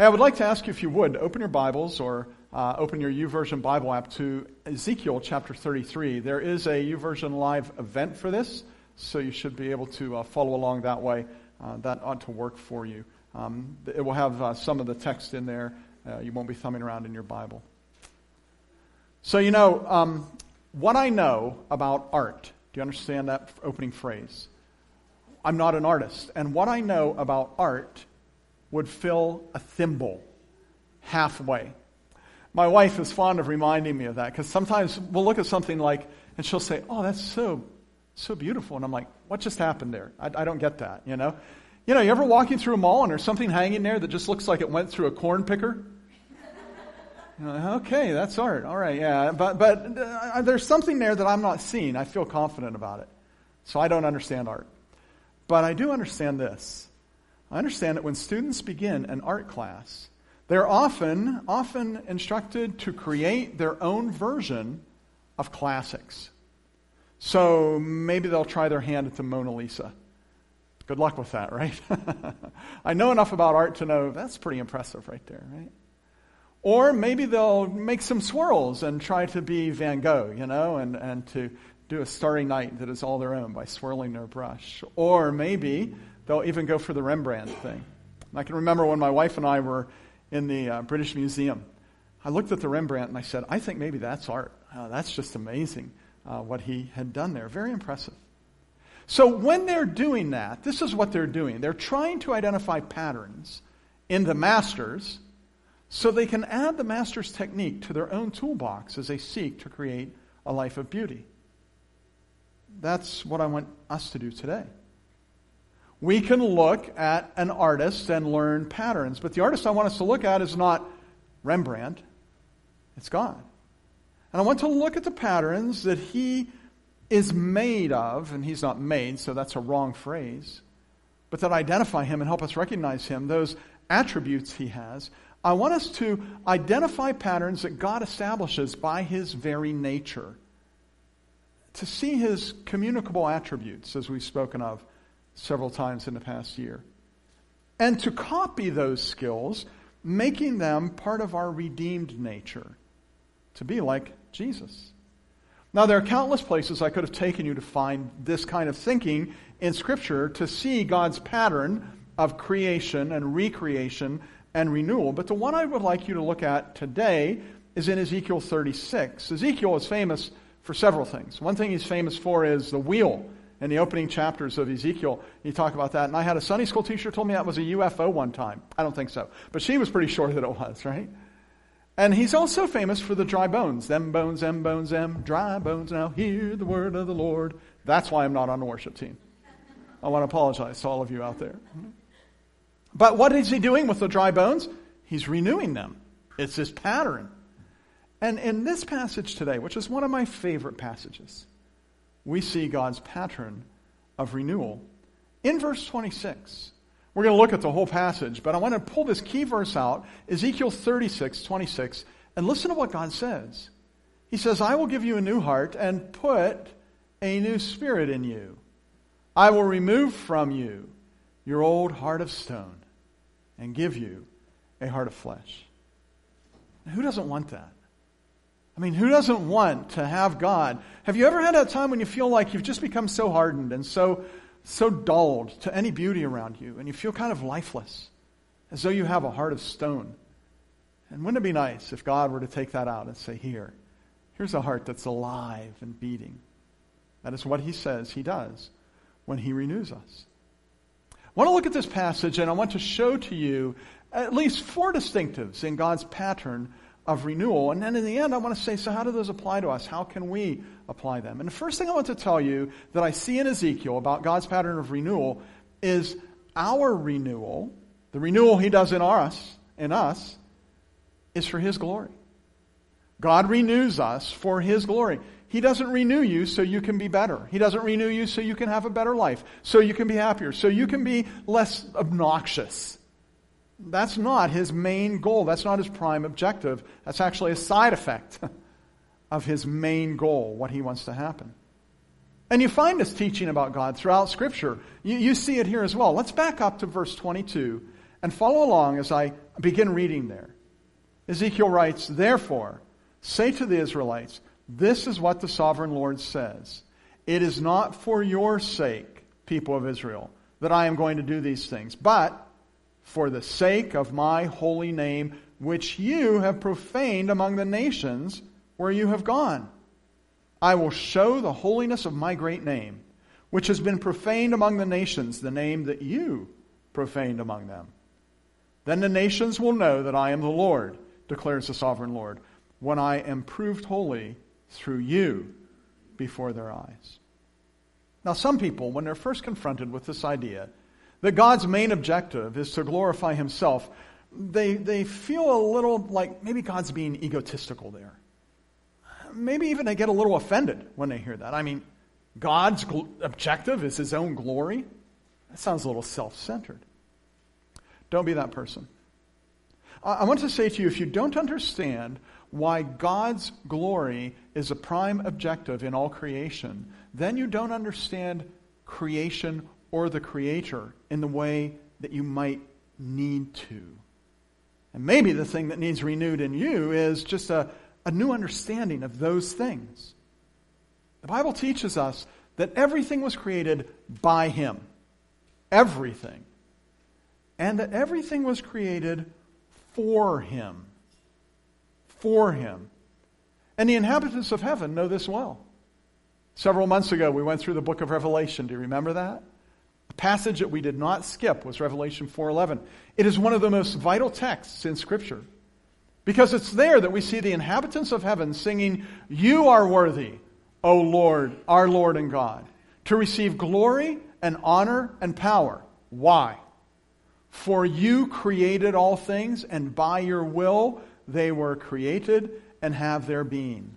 Hey, I would like to ask you if you would open your Bibles or uh, open your YouVersion Bible app to Ezekiel chapter 33. There is a YouVersion Live event for this, so you should be able to uh, follow along that way. Uh, that ought to work for you. Um, it will have uh, some of the text in there. Uh, you won't be thumbing around in your Bible. So, you know, um, what I know about art, do you understand that opening phrase? I'm not an artist. And what I know about art would fill a thimble halfway. My wife is fond of reminding me of that because sometimes we'll look at something like, and she'll say, Oh, that's so, so beautiful. And I'm like, What just happened there? I, I don't get that, you know? You know, you ever walking through a mall and there's something hanging there that just looks like it went through a corn picker? okay, that's art. All right, yeah. But, but uh, there's something there that I'm not seeing. I feel confident about it. So I don't understand art. But I do understand this. I understand that when students begin an art class, they're often, often instructed to create their own version of classics. So maybe they'll try their hand at the Mona Lisa. Good luck with that, right? I know enough about art to know that's pretty impressive right there, right? Or maybe they'll make some swirls and try to be Van Gogh, you know, and, and to do a starry night that is all their own by swirling their brush. Or maybe they'll even go for the Rembrandt thing. I can remember when my wife and I were in the uh, British Museum. I looked at the Rembrandt and I said, I think maybe that's art. Uh, that's just amazing uh, what he had done there. Very impressive. So when they're doing that, this is what they're doing. They're trying to identify patterns in the masters so they can add the master's technique to their own toolbox as they seek to create a life of beauty. That's what I want us to do today. We can look at an artist and learn patterns, but the artist I want us to look at is not Rembrandt, it's God. And I want to look at the patterns that he is made of, and he's not made, so that's a wrong phrase, but that identify him and help us recognize him, those attributes he has. I want us to identify patterns that God establishes by his very nature. To see his communicable attributes, as we've spoken of several times in the past year. And to copy those skills, making them part of our redeemed nature. To be like Jesus. Now, there are countless places I could have taken you to find this kind of thinking in Scripture to see God's pattern of creation and recreation and renewal. But the one I would like you to look at today is in Ezekiel 36. Ezekiel is famous for several things. One thing he's famous for is the wheel in the opening chapters of Ezekiel. You talk about that. And I had a Sunday school teacher told me that was a UFO one time. I don't think so. But she was pretty sure that it was, right? And he's also famous for the dry bones. Them bones, them bones, them dry bones. Now hear the word of the Lord. That's why I'm not on the worship team. I want to apologize to all of you out there. But what is he doing with the dry bones? He's renewing them. It's this pattern. And in this passage today, which is one of my favorite passages, we see God's pattern of renewal in verse 26. We're going to look at the whole passage, but I want to pull this key verse out, Ezekiel 36, 26, and listen to what God says. He says, I will give you a new heart and put a new spirit in you. I will remove from you your old heart of stone and give you a heart of flesh. Now, Who doesn't want that? I mean, who doesn't want to have God? Have you ever had that time when you feel like you've just become so hardened and so, so dulled to any beauty around you and you feel kind of lifeless, as though you have a heart of stone? And wouldn't it be nice if God were to take that out and say, Here, here's a heart that's alive and beating? That is what he says he does when he renews us. I want to look at this passage and I want to show to you at least four distinctives in God's pattern of renewal. And then in the end, I want to say, so how do those apply to us? How can we apply them? And the first thing I want to tell you that I see in Ezekiel about God's pattern of renewal is our renewal, the renewal he does in us, in us, is for his glory. God renews us for his glory. He doesn't renew you so you can be better. He doesn't renew you so you can have a better life, so you can be happier, so you can be less obnoxious. That's not his main goal. That's not his prime objective. That's actually a side effect of his main goal, what he wants to happen. And you find this teaching about God throughout Scripture. You, you see it here as well. Let's back up to verse 22 And follow along as I begin reading there. Ezekiel writes, Therefore, say to the Israelites, This is what the sovereign Lord says. It is not for your sake, people of Israel, that I am going to do these things, but for the sake of my holy name, which you have profaned among the nations where you have gone. I will show the holiness of my great name, which has been profaned among the nations, the name that you profaned among them. Then the nations will know that I am the Lord, declares the sovereign Lord, when I am proved holy through you before their eyes. Now, some people, when they're first confronted with this idea that God's main objective is to glorify himself, they, they feel a little like maybe God's being egotistical there. Maybe even they get a little offended when they hear that. I mean, God's gl- objective is his own glory? That sounds a little self centered. Don't be that person. I want to say to you if you don't understand why God's glory is a prime objective in all creation, then you don't understand creation or the Creator in the way that you might need to. And maybe the thing that needs renewed in you is just a, a new understanding of those things. The Bible teaches us that everything was created by Him. Everything. And that everything was created for Him. For Him. And the inhabitants of heaven know this well. Several months ago, we went through the book of Revelation. Do you remember that? Passage that we did not skip was Revelation 4:11. It is one of the most vital texts in scripture. Because it's there that we see the inhabitants of heaven singing, "You are worthy, O Lord, our Lord and God, to receive glory and honor and power." Why? For you created all things, and by your will they were created and have their being.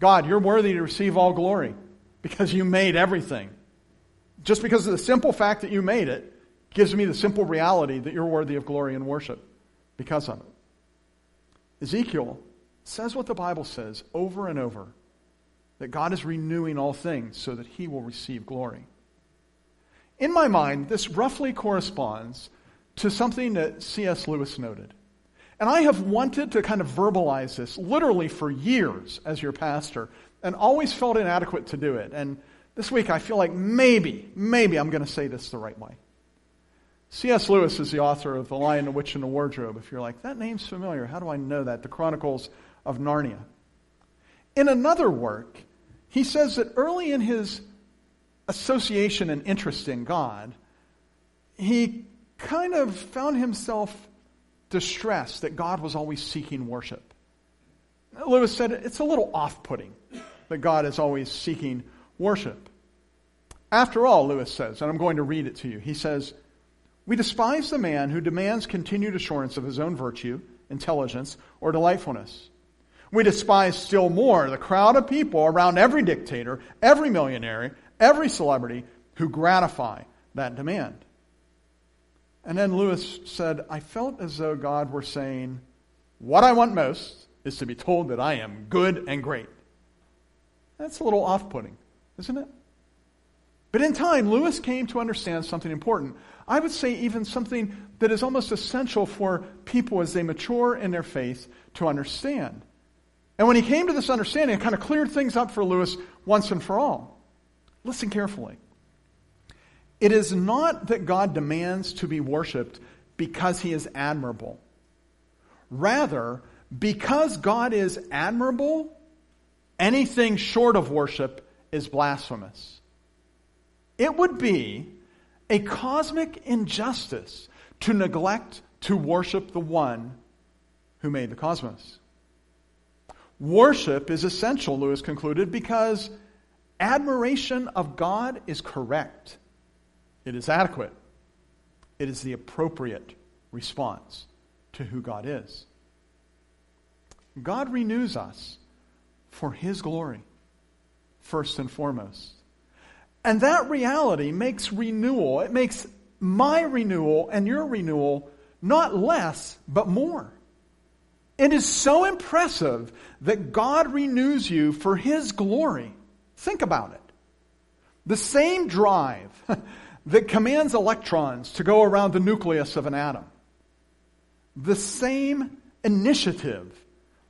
God, you're worthy to receive all glory because you made everything. Just because of the simple fact that you made it gives me the simple reality that you're worthy of glory and worship because of it. Ezekiel says what the Bible says over and over that God is renewing all things so that he will receive glory. In my mind, this roughly corresponds to something that C.S. Lewis noted. And I have wanted to kind of verbalize this literally for years as your pastor and always felt inadequate to do it. And this week I feel like maybe, maybe I'm going to say this the right way. C.S. Lewis is the author of The Lion, the Witch, and the Wardrobe. If you're like, that name's familiar, how do I know that? The Chronicles of Narnia. In another work, he says that early in his association and interest in God, he kind of found himself distressed that God was always seeking worship. Lewis said it's a little off putting that God is always seeking worship. After all, Lewis says, and I'm going to read it to you, he says, We despise the man who demands continued assurance of his own virtue, intelligence, or delightfulness. We despise still more the crowd of people around every dictator, every millionaire, every celebrity who gratify that demand. And then Lewis said, I felt as though God were saying, What I want most is to be told that I am good and great. That's a little off putting, isn't it? But in time, Lewis came to understand something important. I would say, even something that is almost essential for people as they mature in their faith to understand. And when he came to this understanding, it kind of cleared things up for Lewis once and for all. Listen carefully. It is not that God demands to be worshiped because he is admirable. Rather, because God is admirable, anything short of worship is blasphemous. It would be a cosmic injustice to neglect to worship the one who made the cosmos. Worship is essential, Lewis concluded, because admiration of God is correct. It is adequate. It is the appropriate response to who God is. God renews us for His glory, first and foremost. And that reality makes renewal, it makes my renewal and your renewal not less, but more. It is so impressive that God renews you for His glory. Think about it. The same drive that commands electrons to go around the nucleus of an atom. The same initiative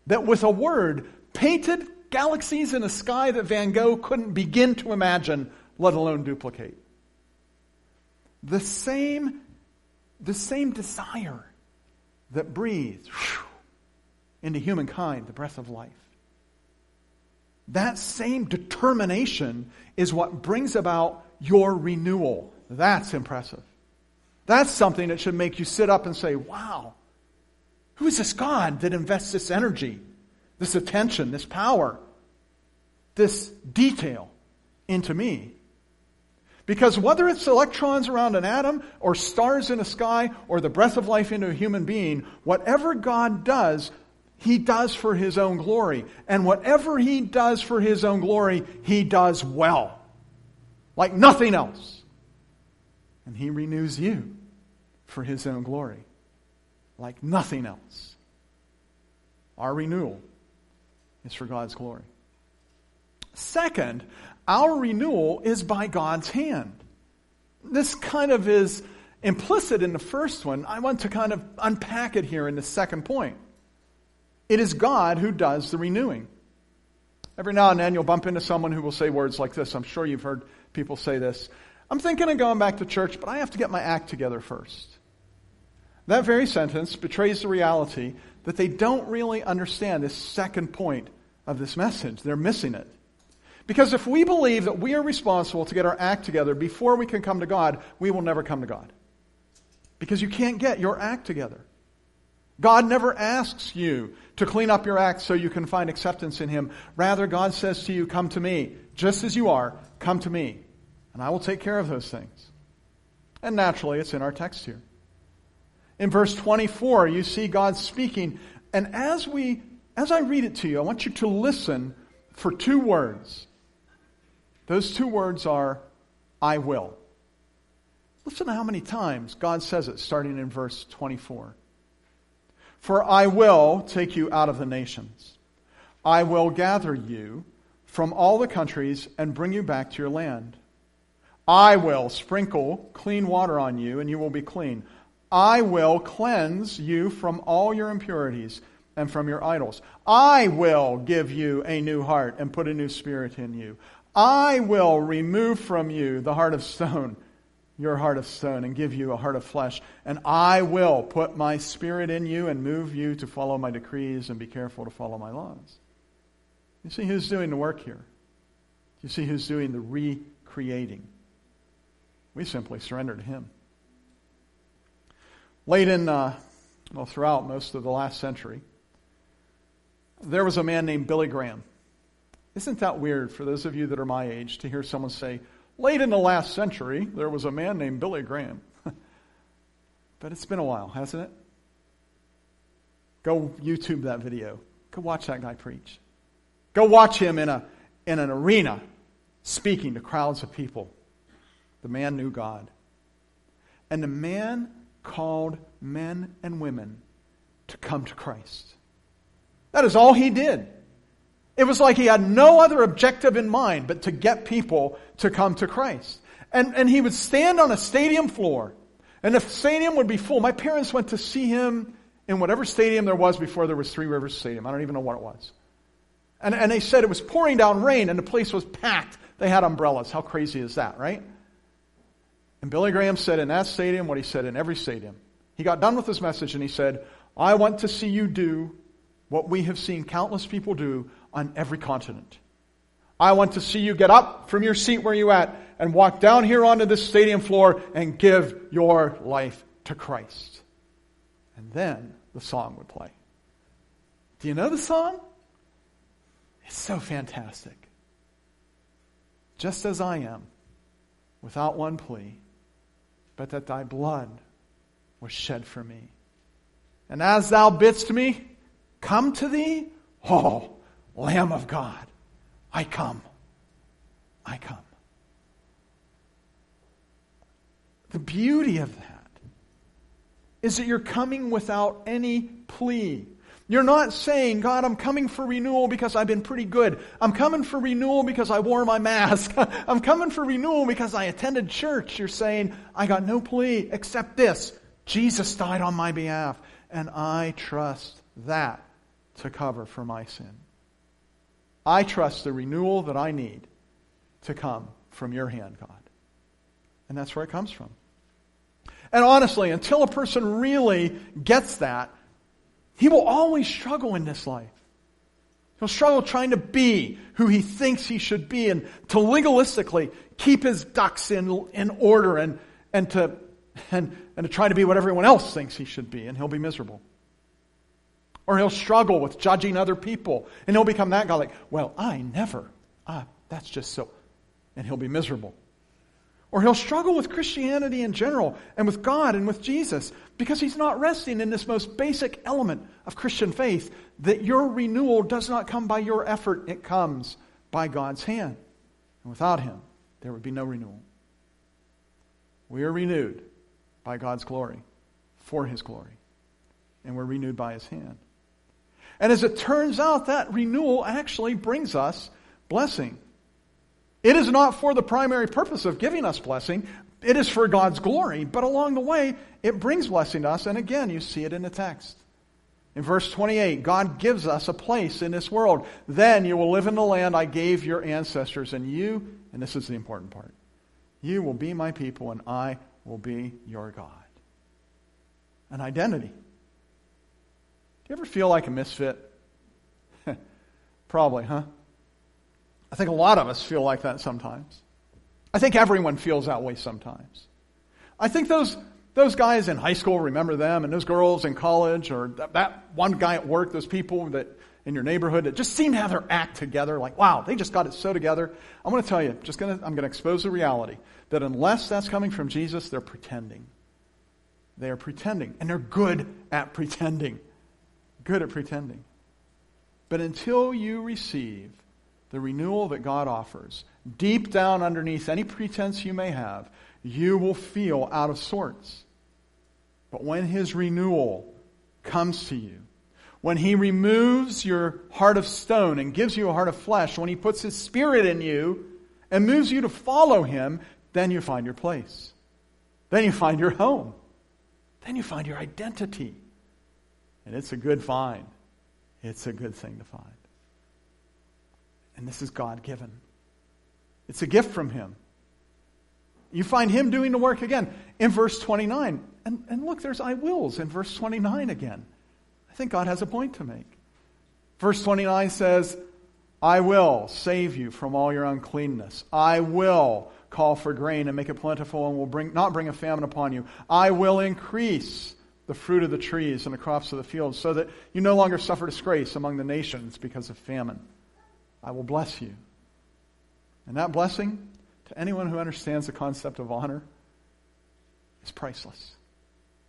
that with a word painted galaxies in a sky that Van Gogh couldn't begin to imagine, let alone duplicate. The same, the same desire that breathes into humankind the breath of life. That same determination is what brings about your renewal. That's impressive. That's something that should make you sit up and say, wow, who is this God that invests this energy, this attention, this power, this detail into me? Because whether it's electrons around an atom or stars in a sky or the breath of life into a human being, whatever God does, He does for His own glory. And whatever He does for His own glory, He does well. Like nothing else. And He renews you for His own glory. Like nothing else. Our renewal is for God's glory. Second, our renewal is by God's hand. This kind of is implicit in the first one. I want to kind of unpack it here in the second point. It is God who does the renewing. Every now and then you'll bump into someone who will say words like this. I'm sure you've heard people say this. I'm thinking of going back to church, but I have to get my act together first. That very sentence betrays the reality that they don't really understand this second point of this message. They're missing it. Because if we believe that we are responsible to get our act together before we can come to God, we will never come to God. Because you can't get your act together. God never asks you to clean up your act so you can find acceptance in Him. Rather, God says to you, Come to me. Just as you are, come to me. And I will take care of those things. And naturally, it's in our text here. In verse 24, you see God speaking. And as we as I read it to you, I want you to listen for two words. Those two words are, I will. Listen to how many times God says it, starting in verse 24. For I will take you out of the nations. I will gather you from all the countries and bring you back to your land. I will sprinkle clean water on you, and you will be clean. I will cleanse you from all your impurities and from your idols. I will give you a new heart and put a new spirit in you. I will remove from you the heart of stone, your heart of stone, and give you a heart of flesh. And I will put my spirit in you and move you to follow my decrees and be careful to follow my laws. You see who's doing the work here? You see who's doing the recreating? We simply surrender to him. Late in, uh, well, throughout most of the last century, there was a man named Billy Graham. Isn't that weird for those of you that are my age to hear someone say, late in the last century, there was a man named Billy Graham? but it's been a while, hasn't it? Go YouTube that video. Go watch that guy preach. Go watch him in, a, in an arena speaking to crowds of people. The man knew God. And the man called men and women to come to Christ. That is all he did. It was like he had no other objective in mind but to get people to come to Christ. And, and he would stand on a stadium floor, and the stadium would be full. My parents went to see him in whatever stadium there was before there was Three Rivers Stadium. I don't even know what it was. And, and they said it was pouring down rain, and the place was packed. They had umbrellas. How crazy is that, right? And Billy Graham said in that stadium what he said in every stadium. He got done with his message and he said, I want to see you do what we have seen countless people do on every continent. I want to see you get up from your seat where you at and walk down here onto this stadium floor and give your life to Christ. And then the song would play. Do you know the song? It's so fantastic. Just as I am, without one plea, but that thy blood was shed for me. And as thou bidst me, come to thee, oh, Lamb of God, I come. I come. The beauty of that is that you're coming without any plea. You're not saying, God, I'm coming for renewal because I've been pretty good. I'm coming for renewal because I wore my mask. I'm coming for renewal because I attended church. You're saying, I got no plea except this. Jesus died on my behalf, and I trust that to cover for my sin. I trust the renewal that I need to come from your hand, God. And that's where it comes from. And honestly, until a person really gets that, he will always struggle in this life. He'll struggle trying to be who he thinks he should be and to legalistically keep his ducks in, in order and, and, to, and, and to try to be what everyone else thinks he should be, and he'll be miserable. Or he'll struggle with judging other people, and he'll become that guy like, well, I never. Ah, that's just so. And he'll be miserable. Or he'll struggle with Christianity in general and with God and with Jesus because he's not resting in this most basic element of Christian faith that your renewal does not come by your effort, it comes by God's hand. And without him, there would be no renewal. We are renewed by God's glory, for his glory, and we're renewed by his hand. And as it turns out, that renewal actually brings us blessing. It is not for the primary purpose of giving us blessing. It is for God's glory. But along the way, it brings blessing to us. And again, you see it in the text. In verse 28, God gives us a place in this world. Then you will live in the land I gave your ancestors, and you, and this is the important part, you will be my people, and I will be your God. An identity. Do you ever feel like a misfit? Probably, huh? I think a lot of us feel like that sometimes. I think everyone feels that way sometimes. I think those, those guys in high school, remember them, and those girls in college, or that, one guy at work, those people that in your neighborhood that just seem to have their act together, like, wow, they just got it so together. I'm going to tell you, just gonna, I'm going to expose the reality that unless that's coming from Jesus, they're pretending. They are pretending, and they're good at pretending. Good at pretending. But until you receive the renewal that God offers, deep down underneath any pretense you may have, you will feel out of sorts. But when His renewal comes to you, when He removes your heart of stone and gives you a heart of flesh, when He puts His Spirit in you and moves you to follow Him, then you find your place. Then you find your home. Then you find your identity. And it's a good find. It's a good thing to find. And this is God given. It's a gift from Him. You find Him doing the work again in verse 29. And, and look, there's I wills in verse 29 again. I think God has a point to make. Verse 29 says, I will save you from all your uncleanness. I will call for grain and make it plentiful and will bring, not bring a famine upon you. I will increase the fruit of the trees and the crops of the fields so that you no longer suffer disgrace among the nations because of famine. I will bless you. And that blessing, to anyone who understands the concept of honor, is priceless.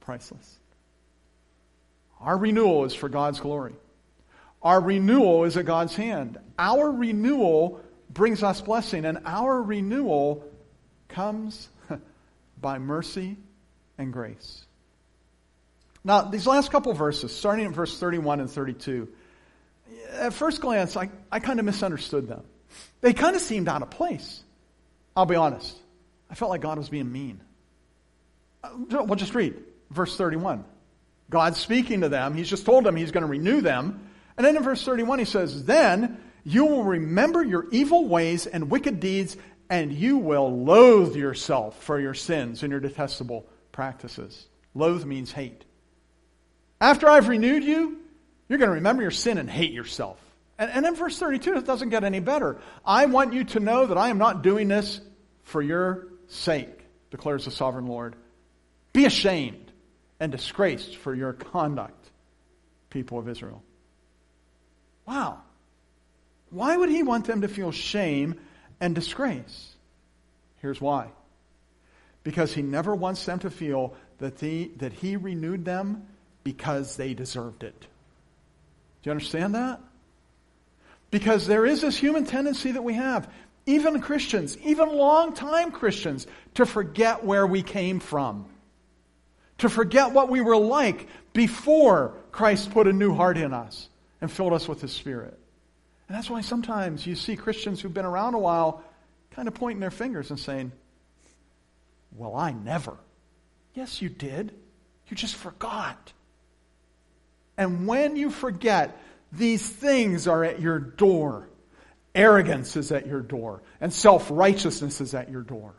Priceless. Our renewal is for God's glory. Our renewal is at God's hand. Our renewal brings us blessing, and our renewal comes by mercy and grace. Now, these last couple verses, starting at verse 31 and 32, at first glance, I, I kind of misunderstood them. They kind of seemed out of place. I'll be honest. I felt like God was being mean. Uh, well, just read verse 31. God's speaking to them. He's just told them he's going to renew them. And then in verse 31, he says, Then you will remember your evil ways and wicked deeds, and you will loathe yourself for your sins and your detestable practices. Loathe means hate. After I've renewed you, you're going to remember your sin and hate yourself. And, and in verse 32, it doesn't get any better. I want you to know that I am not doing this for your sake, declares the sovereign Lord. Be ashamed and disgraced for your conduct, people of Israel. Wow. Why would he want them to feel shame and disgrace? Here's why. Because he never wants them to feel that, the, that he renewed them because they deserved it. Do you understand that? Because there is this human tendency that we have, even Christians, even long-time Christians, to forget where we came from. to forget what we were like before Christ put a new heart in us and filled us with His Spirit. And that's why sometimes you see Christians who've been around a while kind of pointing their fingers and saying, Well, I never. Yes, you did. You just forgot. And when you forget, these things are at your door. Arrogance is at your door, and self righteousness is at your door.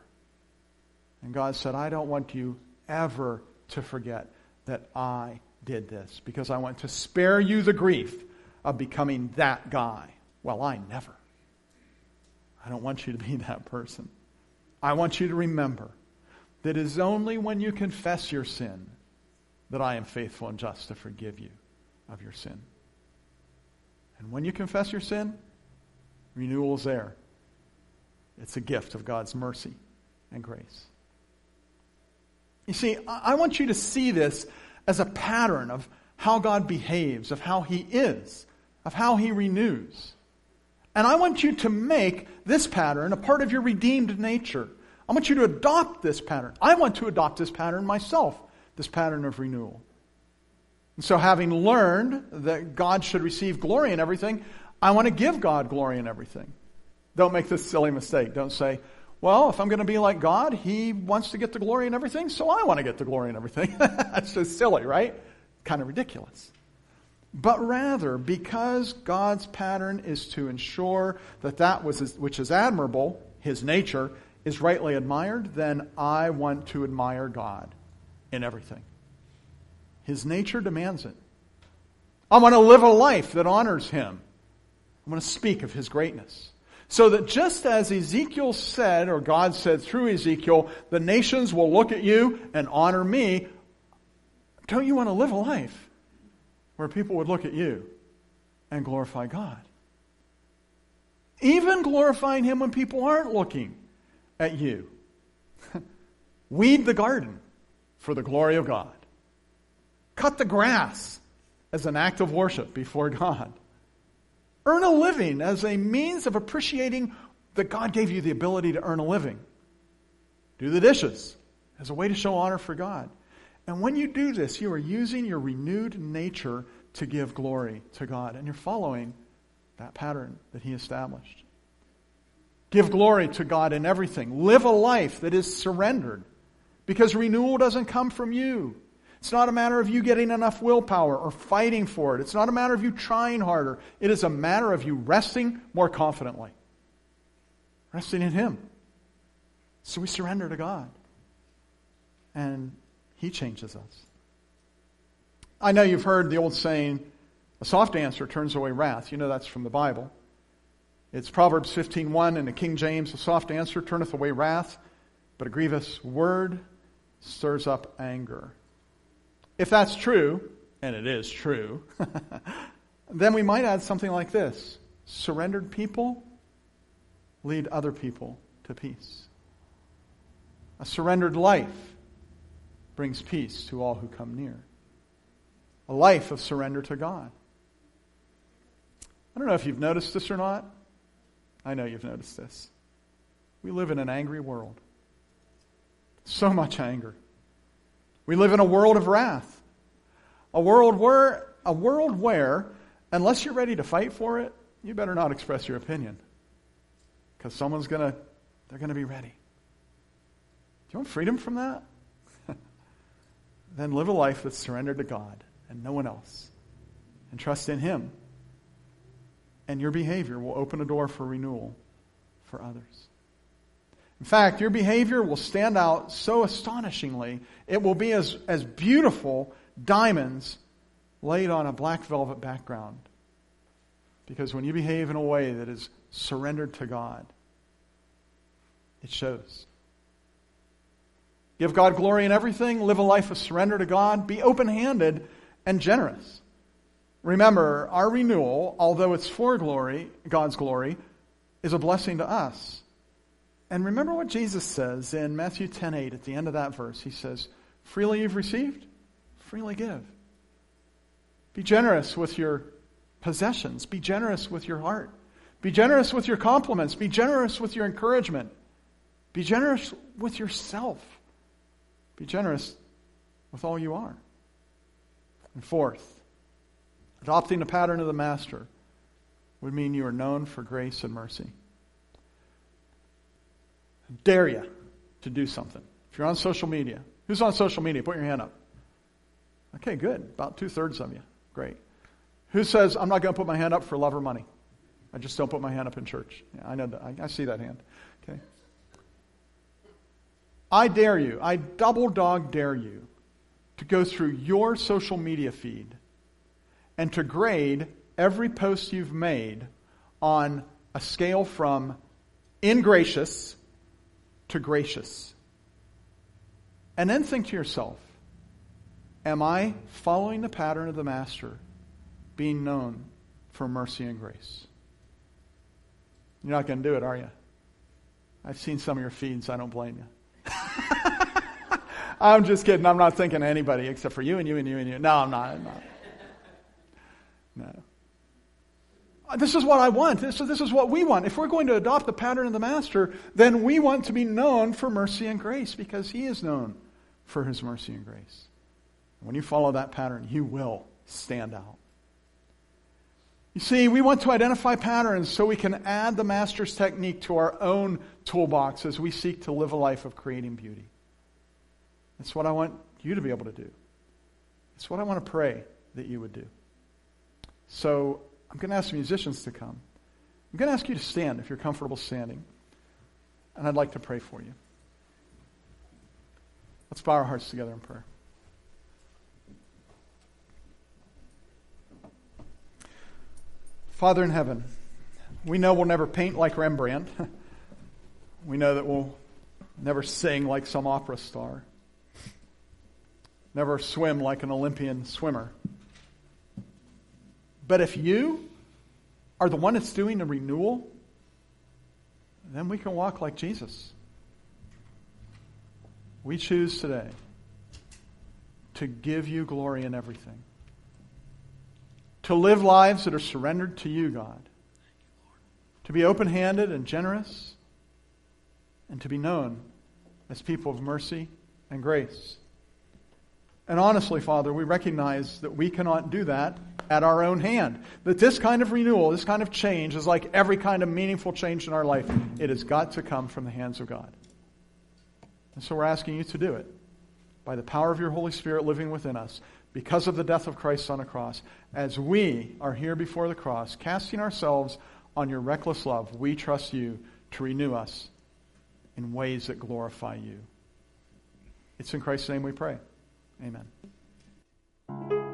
And God said, I don't want you ever to forget that I did this because I want to spare you the grief of becoming that guy. Well, I never. I don't want you to be that person. I want you to remember that it is only when you confess your sin that I am faithful and just to forgive you of your sin. And when you confess your sin, renewal is there. It's a gift of God's mercy and grace. You see, I want you to see this as a pattern of how God behaves, of how He is, of how He renews. And I want you to make this pattern a part of your redeemed nature. I want you to adopt this pattern. I want to adopt this pattern myself, this pattern of renewal. And so, having learned that God should receive glory in everything, I want to give God glory in everything. Don't make this silly mistake. Don't say, well, if I'm going to be like God, He wants to get the glory in everything, so I want to get the glory in everything. That's just silly, right? Kind of ridiculous. But rather, because God's pattern is to ensure that that which is admirable, His nature, is rightly admired, then I want to admire God in everything. His nature demands it. I want to live a life that honors Him. I want to speak of His greatness. So that just as Ezekiel said, or God said through Ezekiel, the nations will look at you and honor me, don't you want to live a life where people would look at you and glorify God? Even glorifying Him when people aren't looking at you. Weed the garden for the glory of God. Cut the grass as an act of worship before God. Earn a living as a means of appreciating that God gave you the ability to earn a living. Do the dishes as a way to show honor for God. And when you do this, you are using your renewed nature to give glory to God. And you're following that pattern that He established. Give glory to God in everything. Live a life that is surrendered. Because renewal doesn't come from you. It's not a matter of you getting enough willpower or fighting for it. It's not a matter of you trying harder. It is a matter of you resting more confidently. Resting in Him. So we surrender to God. And He changes us. I know you've heard the old saying, a soft answer turns away wrath. You know that's from the Bible. It's Proverbs 15:1 in the King James, a soft answer turneth away wrath, but a grievous word stirs up anger. If that's true, and it is true, then we might add something like this surrendered people lead other people to peace. A surrendered life brings peace to all who come near. A life of surrender to God. I don't know if you've noticed this or not. I know you've noticed this. We live in an angry world. So much anger. We live in a world of wrath. A world where, a world where, unless you're ready to fight for it, you better not express your opinion. Because someone's going to, they're going to be ready. Do you want freedom from that? then live a life that's surrendered to God and no one else. And trust in Him. And your behavior will open a door for renewal for others. In fact, your behavior will stand out so astonishingly, it will be as, as beautiful diamonds laid on a black velvet background. Because when you behave in a way that is surrendered to God, it shows. Give God glory in everything, live a life of surrender to God, be open handed and generous. Remember, our renewal, although it's for glory, God's glory, is a blessing to us. And remember what Jesus says in Matthew 10:8 at the end of that verse. He says, "Freely you've received, freely give." Be generous with your possessions. Be generous with your heart. Be generous with your compliments. Be generous with your encouragement. Be generous with yourself. Be generous with all you are. And fourth, adopting the pattern of the Master would mean you are known for grace and mercy. Dare you to do something. If you're on social media, who's on social media? Put your hand up. Okay, good. About two thirds of you. Great. Who says, I'm not going to put my hand up for love or money? I just don't put my hand up in church. Yeah, I know that. I, I see that hand. Okay. I dare you, I double dog dare you to go through your social media feed and to grade every post you've made on a scale from ingracious to gracious. And then think to yourself, am I following the pattern of the Master, being known for mercy and grace? You're not going to do it, are you? I've seen some of your feeds. I don't blame you. I'm just kidding. I'm not thinking of anybody except for you and you and you and you. No, I'm not. I'm not. No. This is what I want. This, this is what we want. If we're going to adopt the pattern of the Master, then we want to be known for mercy and grace because He is known for His mercy and grace. When you follow that pattern, you will stand out. You see, we want to identify patterns so we can add the Master's technique to our own toolbox as we seek to live a life of creating beauty. That's what I want you to be able to do. It's what I want to pray that you would do. So I'm going to ask musicians to come. I'm going to ask you to stand if you're comfortable standing. And I'd like to pray for you. Let's bow our hearts together in prayer. Father in heaven, we know we'll never paint like Rembrandt. we know that we'll never sing like some opera star, never swim like an Olympian swimmer. But if you are the one that's doing the renewal, then we can walk like Jesus. We choose today to give you glory in everything to live lives that are surrendered to you, God, to be open handed and generous, and to be known as people of mercy and grace. And honestly, Father, we recognize that we cannot do that at our own hand. That this kind of renewal, this kind of change, is like every kind of meaningful change in our life. It has got to come from the hands of God. And so we're asking you to do it by the power of your Holy Spirit living within us because of the death of Christ on the cross, as we are here before the cross, casting ourselves on your reckless love, we trust you to renew us in ways that glorify you. It's in Christ's name we pray. Amen.